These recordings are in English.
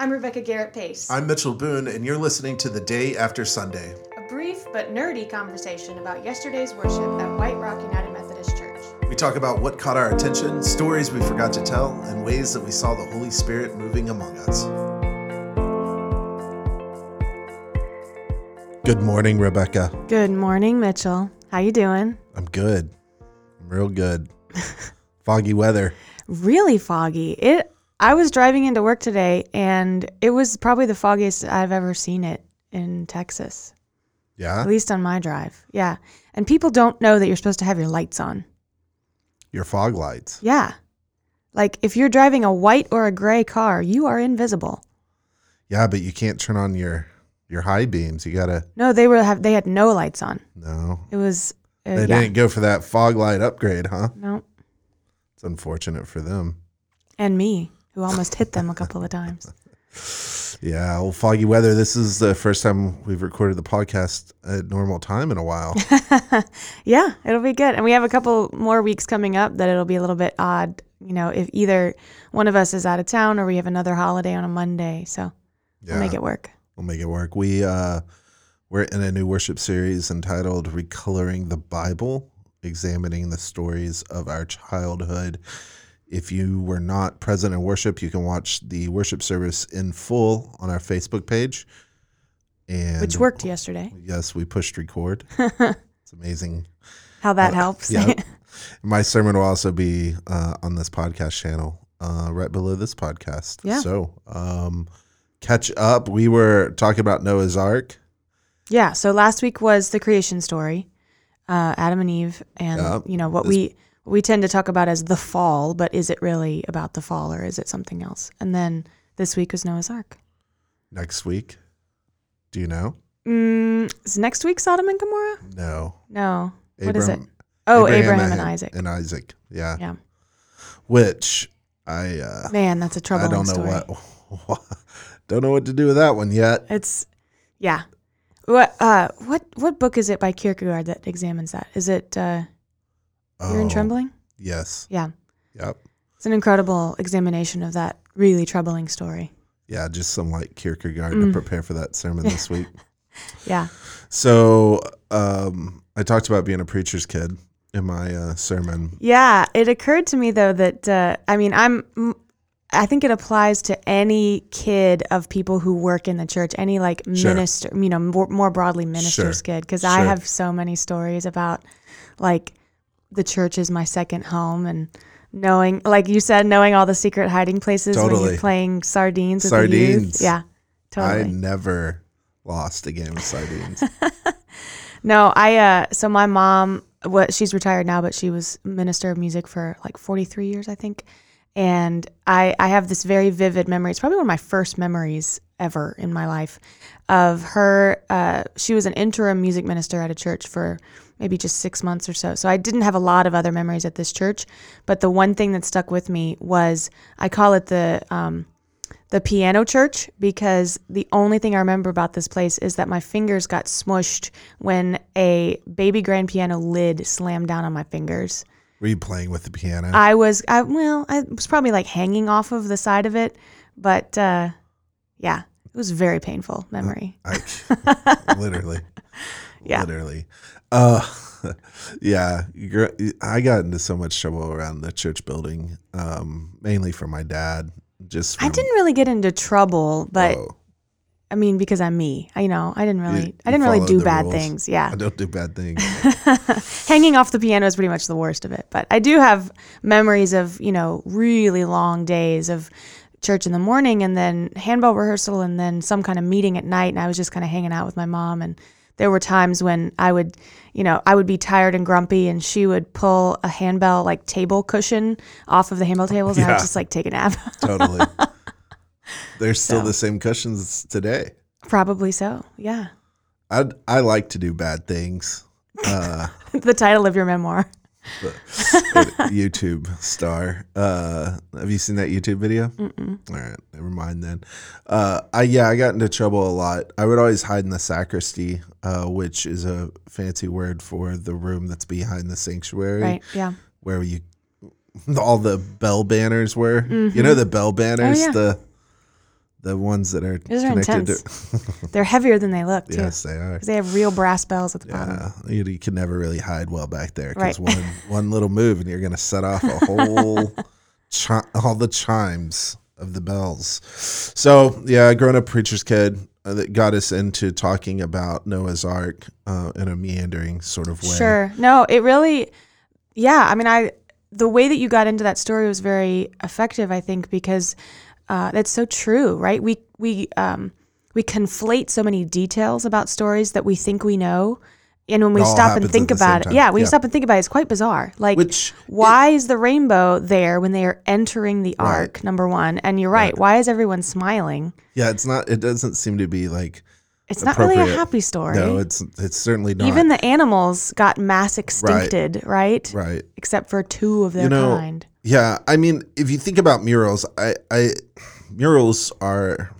I'm Rebecca Garrett Pace. I'm Mitchell Boone, and you're listening to The Day After Sunday. a brief but nerdy conversation about yesterday's worship at White Rock United Methodist Church. We talk about what caught our attention, stories we forgot to tell, and ways that we saw the Holy Spirit moving among us. Good morning, Rebecca. Good morning, Mitchell. How you doing? I'm good. I'm real good. Foggy weather. Really foggy. It. I was driving into work today, and it was probably the foggiest I've ever seen it in Texas. Yeah? At least on my drive. Yeah. And people don't know that you're supposed to have your lights on. Your fog lights. Yeah. Like if you're driving a white or a gray car, you are invisible. Yeah, but you can't turn on your your high beams. You gotta No, they were have they had no lights on. no. It was uh, They yeah. didn't go for that fog light upgrade, huh? No. It's unfortunate for them. And me, who almost hit them a couple of times. Yeah, old foggy weather. This is the first time we've recorded the podcast at normal time in a while. Yeah, it'll be good. And we have a couple more weeks coming up that it'll be a little bit odd, you know, if either one of us is out of town or we have another holiday on a Monday. So Yeah, we'll make it work. We'll make it work. We uh, we're in a new worship series entitled "Recoloring the Bible," examining the stories of our childhood. If you were not present in worship, you can watch the worship service in full on our Facebook page. And Which worked yesterday. Yes, we pushed record. it's amazing. How that helps. Yeah. My sermon will also be uh, on this podcast channel, uh, right below this podcast. Yeah. So, um, catch up. We were talking about Noah's Ark. Yeah. So last week was the creation story, uh, Adam and Eve, and Yeah, you know what we we tend to talk about as the fall, but is it really about the fall or is it something else? And then this week was Noah's Ark. Next week, do you know? Mm, is next week Sodom and Gomorrah? No. No. What is it? Oh, Abraham, and Isaac. And Isaac. Yeah. Yeah. Which I uh, Man, that's a I troubling don't know story. what, don't know what to do with that one yet. It's yeah. What uh what what book is it by Kierkegaard that examines that? Is it uh Fear and Oh, Trembling? Yes. Yeah. Yep. It's an incredible examination of that really troubling story. Yeah, just some like Kierkegaard Mm. to prepare for that sermon this week. Yeah. So um, I talked about being a preacher's kid in my uh, sermon. Yeah, it occurred to me though that uh, I mean I'm mm, I think it applies to any kid of people who work in the church, any like Sure. minister, you know, more, more broadly minister's Sure. kid, because I Sure. have so many stories about like the church is my second home and knowing, like you said, knowing all the secret hiding places when Totally. you're playing sardines with the youth. Sardines. Yeah, I never lost a game of sardines. No, I uh so my mom what she's retired now, but she was minister of music for like 43 years, I think. And I I have this very vivid memory. It's probably one of my first memories ever in my life of her uh she was an interim music minister at a church for maybe just 6 months or so. So I didn't have a lot of other memories at this church, but the one thing that stuck with me was I call it the um the piano church because the only thing I remember about this place is that my fingers got smushed when a baby grand piano lid slammed down on my fingers. Were you playing with the piano? I was, I well, I was probably like hanging off of the side of it, but uh, yeah, it was a very painful memory. I, literally. Yeah. Literally. Uh, yeah. I got into so much trouble around the church building, um, mainly for my dad. Just I didn't really get into trouble, but oh, I mean, because I'm me, I you know, I didn't really, you I didn't really do bad rules. things. Yeah. I don't do bad things. hanging off the piano is pretty much the worst of it. But I do have memories of, you know, really long days of church in the morning and then handbell rehearsal and then some kind of meeting at night. And I was just kind of hanging out with my mom. And there were times when I would, you know, I would be tired and grumpy and she would pull a handbell like table cushion off of the handbell tables and I would just like take a nap. totally. They're still So. the same cushions today. Probably so. Yeah. I I like to do bad things. Uh, the title of your memoir. YouTube star. Uh, have you seen that YouTube video? Mm-mm. All right, never mind then. Uh, I yeah, I got into trouble a lot. I would always hide in the sacristy, uh, which is a fancy word for the room that's behind the sanctuary, Right. Yeah. where you all the bell banners were. You know the bell banners, Mm-hmm. Oh, yeah. the the ones that are Those are connected intense. to They're heavier than they look too. yes they are. they have real brass bells at the bottom. yeah you, you can never really hide well back there Right. because one one little move and you're gonna set off a whole chi- all the chimes of the bells so yeah grown up preacher's kid uh, that got us into talking about noah's ark uh, in a meandering sort of way Sure. No, it really, yeah. I mean, I the way that you got into that story was very effective. I think because uh, that's so true, right? We we um, we conflate so many details about stories that we think we know. And when we stop and think about it, yeah, when you stop and think about it, it's quite bizarre. Like, which why is the rainbow there when they are entering the Right. ark? Number one, and you're right. Why is everyone smiling? yeah it's not it doesn't seem to be like It's not really a happy story. no it's it's certainly not Even the animals got mass extincted, right? right Except for two of their You know, kind. Yeah, I mean, if you think about murals, I, I murals are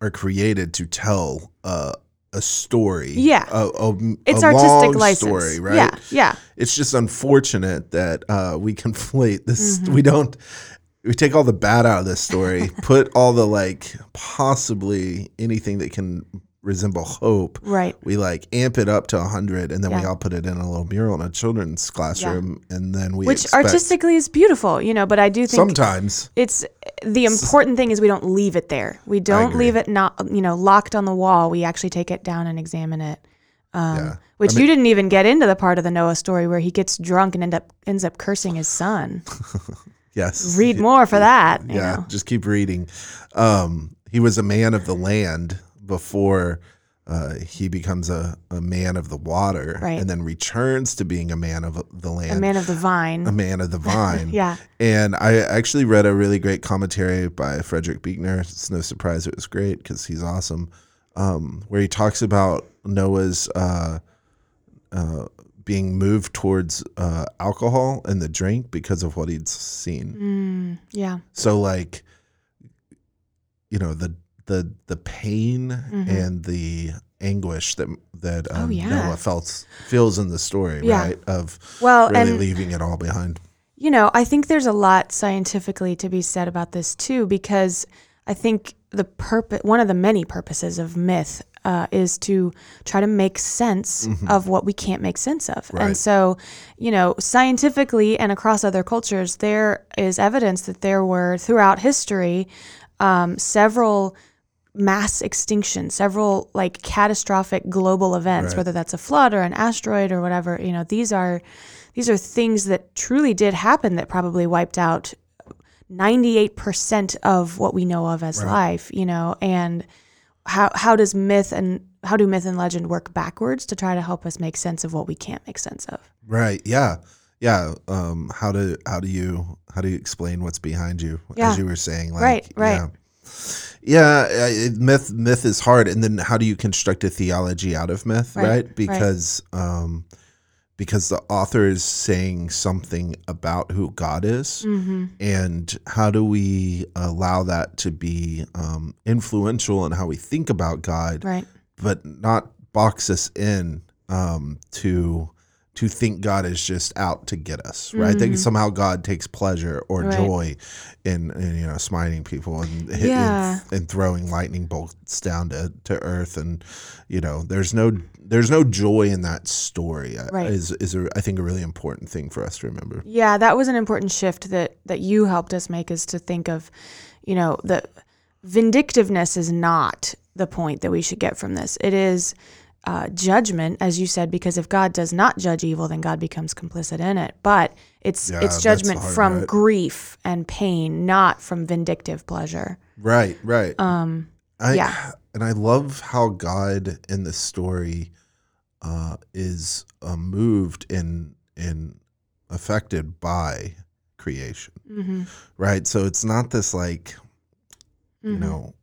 are created to tell uh, a story. Yeah. a, a, It's a artistic license. story, right? Yeah, yeah. It's just unfortunate that uh, we conflate this. Mm-hmm. We don't. We take all the bad out of this story, put all the like possibly anything that can resemble hope. Right. We like amp it up to hundred, and then we all put it in a little mural in a children's classroom, and then we Which artistically is beautiful, you know, but I do think sometimes it's the important thing is we don't leave it there. We don't leave it not you know locked on the wall. We actually take it down and examine it. Um, Yeah. Which I mean- you didn't even get into the part of the Noah story where he gets drunk and end up ends up cursing his son. Yes. Read more for that. You yeah. know? Just keep reading. Um, he was a man of the land before uh, he becomes a, a man of the water Right. and then returns to being a man of the land. A man of the vine. a man of the vine. Yeah. And I actually read a really great commentary by Frederick Buechner. It's no surprise it was great because he's awesome. Um, where he talks about Noah's uh, uh, being moved towards uh, alcohol and the drink because of what he'd seen. Mm, yeah. So like, you know the the the pain Mhm. and the anguish that that Oh, um, yeah. Noah felt feels in the story, Yeah. right? Of Well, really and leaving it all behind. You know, I think there's a lot scientifically to be said about this too, because I think the purpose, one of the many purposes of myth, uh, is to try to make sense of what we can't make sense of. Mm-hmm. Right. And so, you know, scientifically and across other cultures, there is evidence that there were throughout history um, several mass extinction, several like catastrophic global events, Right. whether that's a flood or an asteroid or whatever. You know, these are these are things that truly did happen that probably wiped out 98% of what we know of as Right. life, you know, and how how does myth and how do myth and legend work backwards to try to help us make sense of what we can't make sense of? Right. Yeah. Yeah. Um, how do how do you how do you explain what's behind you? Yeah. As you were saying, like, Right, right. Yeah. Yeah, uh, it- myth myth is hard, and then how do you construct a theology out of myth, Right, right? right. Because um, because the author is saying something about who God is, Mm-hmm. and how do we allow that to be um, influential in how we think about God, Right. but not box us in um, to to think God is just out to get us, right? Think somehow God takes pleasure or Mm-hmm. Right. joy in, in you know smiting people and hit, Yeah. and, and throwing lightning bolts down to, to earth, and you know there's no there's no joy in that story. uh, Right. Is is a, I think a really important thing for us to remember. Yeah, that was an important shift that that you helped us make is to think of, you know, the vindictiveness is not the point that we should get from this. It is uh, judgment, as you said, because if God does not judge evil, then God becomes complicit in it. But it's Yeah, it's judgment from right? grief and pain, not from vindictive pleasure. Right, right. Um, I, Yeah. And I love how God in the story uh, is uh, moved and and affected by creation, mhm, right? So it's not this like you mhm. know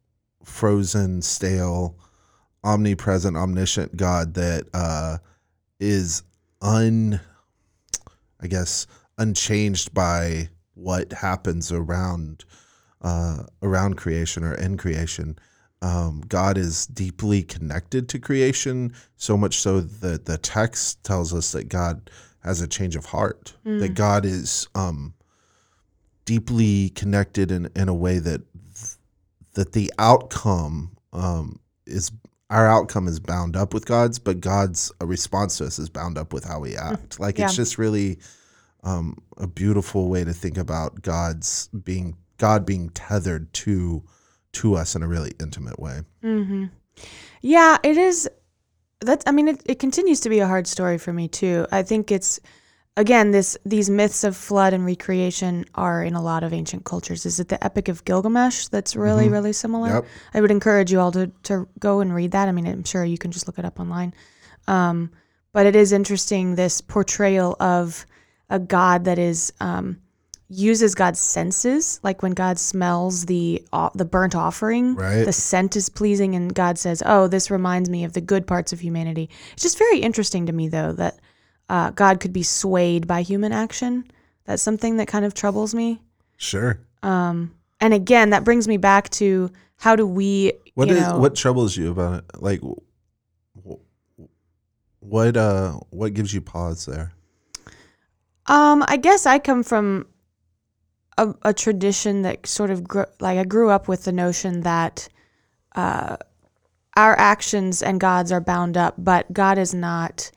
frozen, stale, omnipresent, omniscient God that uh, is un, I guess, unchanged by what happens around uh, around creation or in creation. Um, God is deeply connected to creation, so much so that the text tells us that God has a change of heart, that God is um, deeply connected in, in a way that th- that the outcome um, is our outcome is bound up with God's, but God's response to us is bound up with how we act. Like Yeah. it's just really um, a beautiful way to think about God's being God being tethered to to us in a really intimate way. Mm-hmm. Yeah, it is. That's. I mean, it, it continues to be a hard story for me too. I think it's again this these myths of flood and recreation are in a lot of ancient cultures. Is it the Epic of Gilgamesh that's really Mhm. really similar? Yep. I would encourage you all to to go and read that. I mean, I'm sure you can just look it up online. Um, but it is interesting this portrayal of a god that is um, uses God's senses, like when God smells the o- the burnt offering, Right. the scent is pleasing, and God says, "Oh, this reminds me of the good parts of humanity." It's just very interesting to me, though, that uh, God could be swayed by human action. That's something that kind of troubles me. Sure. Um, and again, that brings me back to how do we, What you is know, what troubles you about it? Like, what uh, what gives you pause there? Um, I guess I come from a, a tradition that sort of grew, like I grew up with the notion that uh, our actions and God's are bound up, but God is not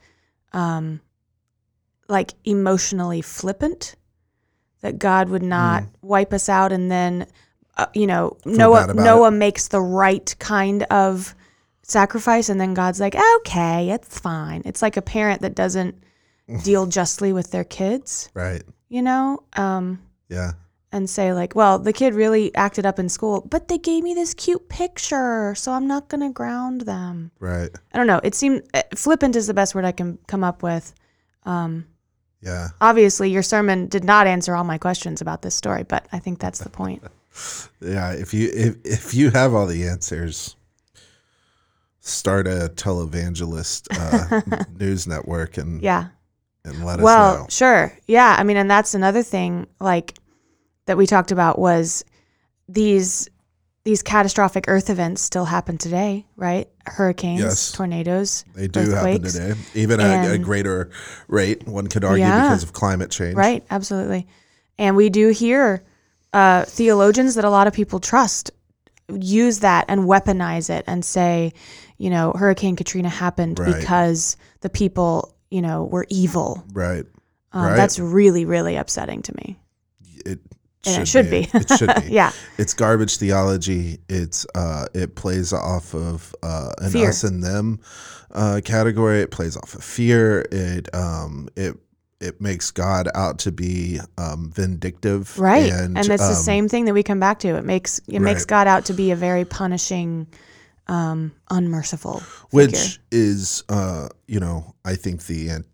um, like emotionally flippant. That God would not wipe us out and then, uh, you know, bad Noah Noah makes the right kind of sacrifice, and then God's like, okay, it's fine. It's like a parent that doesn't deal justly with their kids, Right. you know, um, Yeah. and say like, well, the kid really acted up in school, but they gave me this cute picture, so I'm not gonna ground them. Right. I don't know. It seemed uh, flippant is the best word I can come up with. Um, Yeah. obviously, your sermon did not answer all my questions about this story, but I think that's the point. Yeah. If you if if you have all the answers, start a televangelist uh, news network and Yeah. and let us know. well, know. sure. Yeah. I mean, and that's another thing like that we talked about was these these catastrophic earth events still happen today, right? Hurricanes, Yes. tornadoes, They do happen today, even at a greater rate. One could argue Yeah. because of climate change. Right, absolutely. And we do hear uh, theologians that a lot of people trust use that and weaponize it and say, you know, Hurricane Katrina happened Right. because the people, you know, were evil. Right. Um, Right. That's really, really upsetting to me. It And it should be. It should be. yeah, It's garbage theology. It's uh, it plays off of uh, an Fear. us and them uh, category. It plays off of fear. It um, it it makes God out to be um, vindictive. right. And, And, it's the um, same thing that we come back to. It makes it makes God out to be a very punishing, um, unmerciful figure. which is uh, you know I think the an-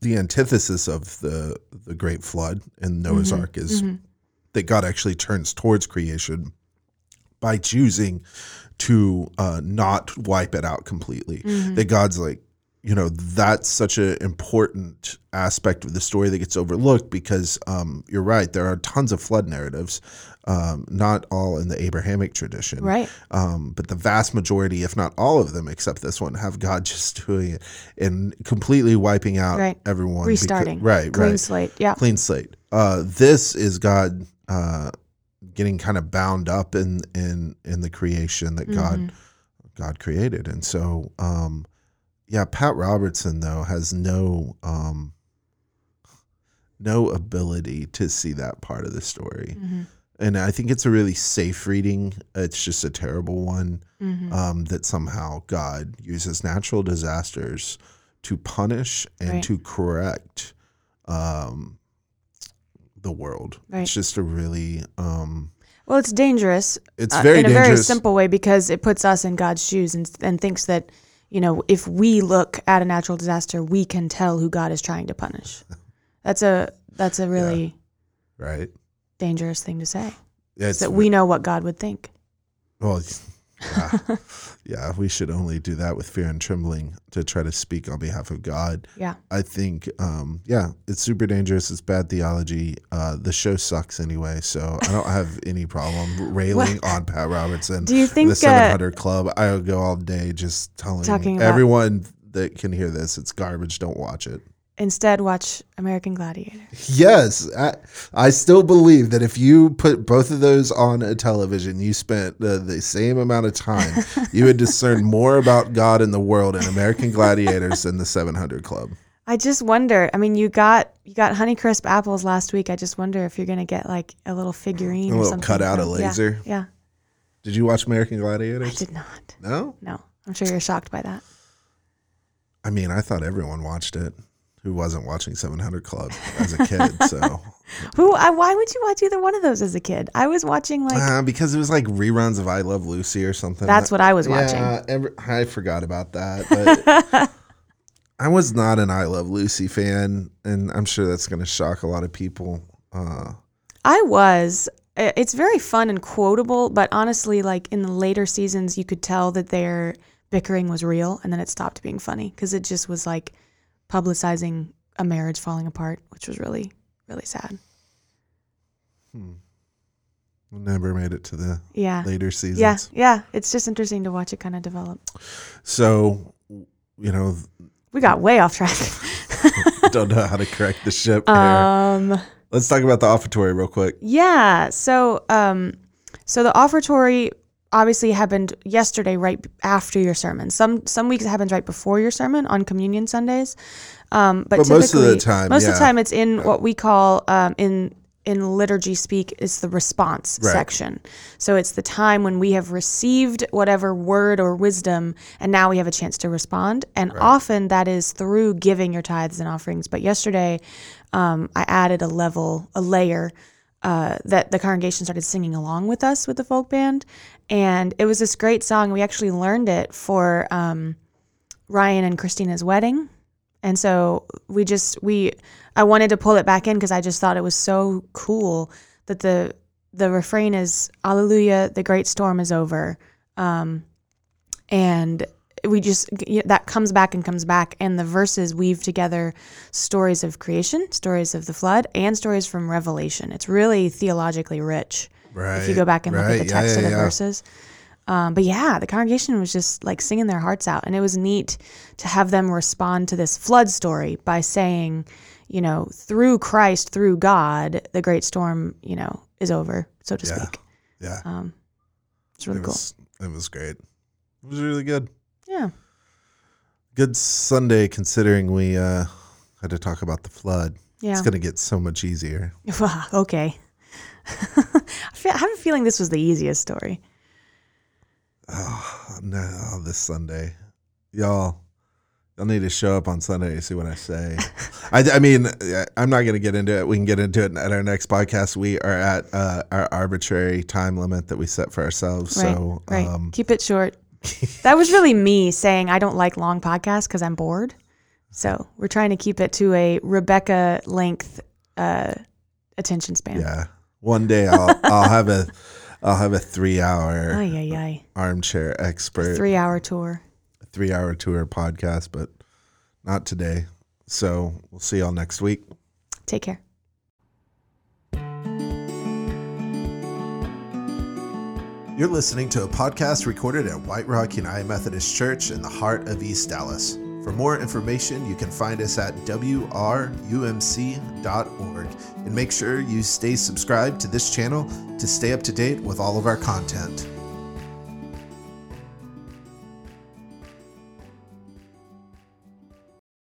the antithesis of the the great flood and Noah's Mhm. Ark is Mhm. That God actually turns towards creation by choosing to uh, not wipe it out completely. Mhm. That God's like, you know, that's such an important aspect of the story that gets overlooked because um, you're right. There are tons of flood narratives, um, not all in the Abrahamic tradition, Right. um, but the vast majority, if not all of them, except this one, have God just doing it and completely wiping out Right. everyone, Restarting. right, Clean right slate. Yeah. clean slate. Uh, this is God uh, getting kind of bound up in in in the creation that God Mhm. God created, and so um, yeah, Pat Robertson though has no um, no ability to see that part of the story, Mhm. and I think it's a really safe reading. It's just a terrible one Mhm. um, that somehow God uses natural disasters to punish and Right. to correct um, the world. Right. It's just a really, um, Well, it's dangerous it's uh, very in a dangerous. very simple way because it puts us in God's shoes and, and thinks that you know if we look at a natural disaster, we can tell who God is trying to punish. That's a that's a really right? dangerous thing to say. It's that we know what God would think. well, yeah, yeah. We should only do that with fear and trembling to try to speak on behalf of God. Yeah. I think, um, yeah, it's super dangerous. It's bad theology. Uh, the show sucks anyway, so I don't have any problem railing on Pat Robertson. Do you think the uh, 700 Club? I'll go all day just telling Talking about- everyone that can hear this it's garbage. Don't watch it. Instead watch American Gladiator. Yes, I, I still believe that if you put both of those on a television, you spent the, the same amount of time, you would discern more about God and the world in American Gladiators than the 700 Club. I just wonder. I mean, you got you got Honeycrisp apples last week. I just wonder if you're gonna get like a little figurine, A or little something cutout, a from- yeah, laser. Yeah, Did you watch American Gladiators? I did not. No? No, I'm sure you're shocked by that. I mean, I thought everyone watched it who wasn't watching 700 Club as a kid. So, Who? I, why would you watch either one of those as a kid? I was watching like uh, because it was like reruns of I Love Lucy or something. that's what I was watching. Yeah, every, I forgot about that. But I was not an I Love Lucy fan, and I'm sure that's going to shock a lot of people. Uh, I was. It's very fun and quotable, but honestly, like in the later seasons, you could tell that their bickering was real, and then it stopped being funny because it just was like publicizing a marriage falling apart, which was really, really sad. never made it to the Yeah. later seasons. Yeah, yeah. It's just interesting to watch it kind of develop. So, you know, We got way off track. don't know how to correct the ship here. um, Let's talk about the offertory real quick. yeah. So, um, so the offertory obviously happened yesterday, right after your sermon. Some some weeks it happens right before your sermon on Communion Sundays. Um, but, But most of the typically- time, most of the time, it's in what we call um, in in liturgy speak is the response Right. section. So it's the time when we have received whatever word or wisdom, and now we have a chance to respond. And often that is through giving your tithes and offerings. But yesterday, um, I added a level, a layer uh, that the congregation started singing along with us with the folk band, and it was this great song. We actually learned it for um, Ryan and Christina's wedding, and so we just we I wanted to pull it back in because I just thought it was so cool that the the refrain is Alleluia, the great storm is over, um, and we just that comes back and comes back and the verses weave together stories of creation stories of the flood and stories from revelation it's really theologically rich Right. if you go back and look at the right. Yeah, text yeah, of the yeah. verses um, but yeah the congregation was just like singing their hearts out and it was neat to have them respond to this flood story by saying you know through christ through god the great storm you know is over so to speak Yeah. um, it's really it cool it was great. It was really good. Yeah Good Sunday considering we uh had to talk about the flood. yeah It's gonna get so much easier. Okay. I, feel, I have a feeling this was the easiest story. Oh, no, this Sunday, y'all, y'all need to show up on Sunday to see what I say. I, I mean, I'm not gonna get into it. We can get into it at our next podcast. We are at uh, our arbitrary time limit that we set for ourselves. Right, so, right. um, Keep it short. That was really me saying I don't like long podcasts because I'm bored. So we're trying to keep it to a Rebecca length uh, attention span. yeah, one day I'll I'll have a I'll have a three hour Ay, ay, ay. armchair expert Three hour tour. three hour tour podcast, but not today. So we'll see y'all next week. Take care. You're listening to a podcast recorded at White Rock United Methodist Church in the heart of East Dallas. For more information, you can find us at wrumc.org and make sure you stay subscribed to this channel to stay up to date with all of our content.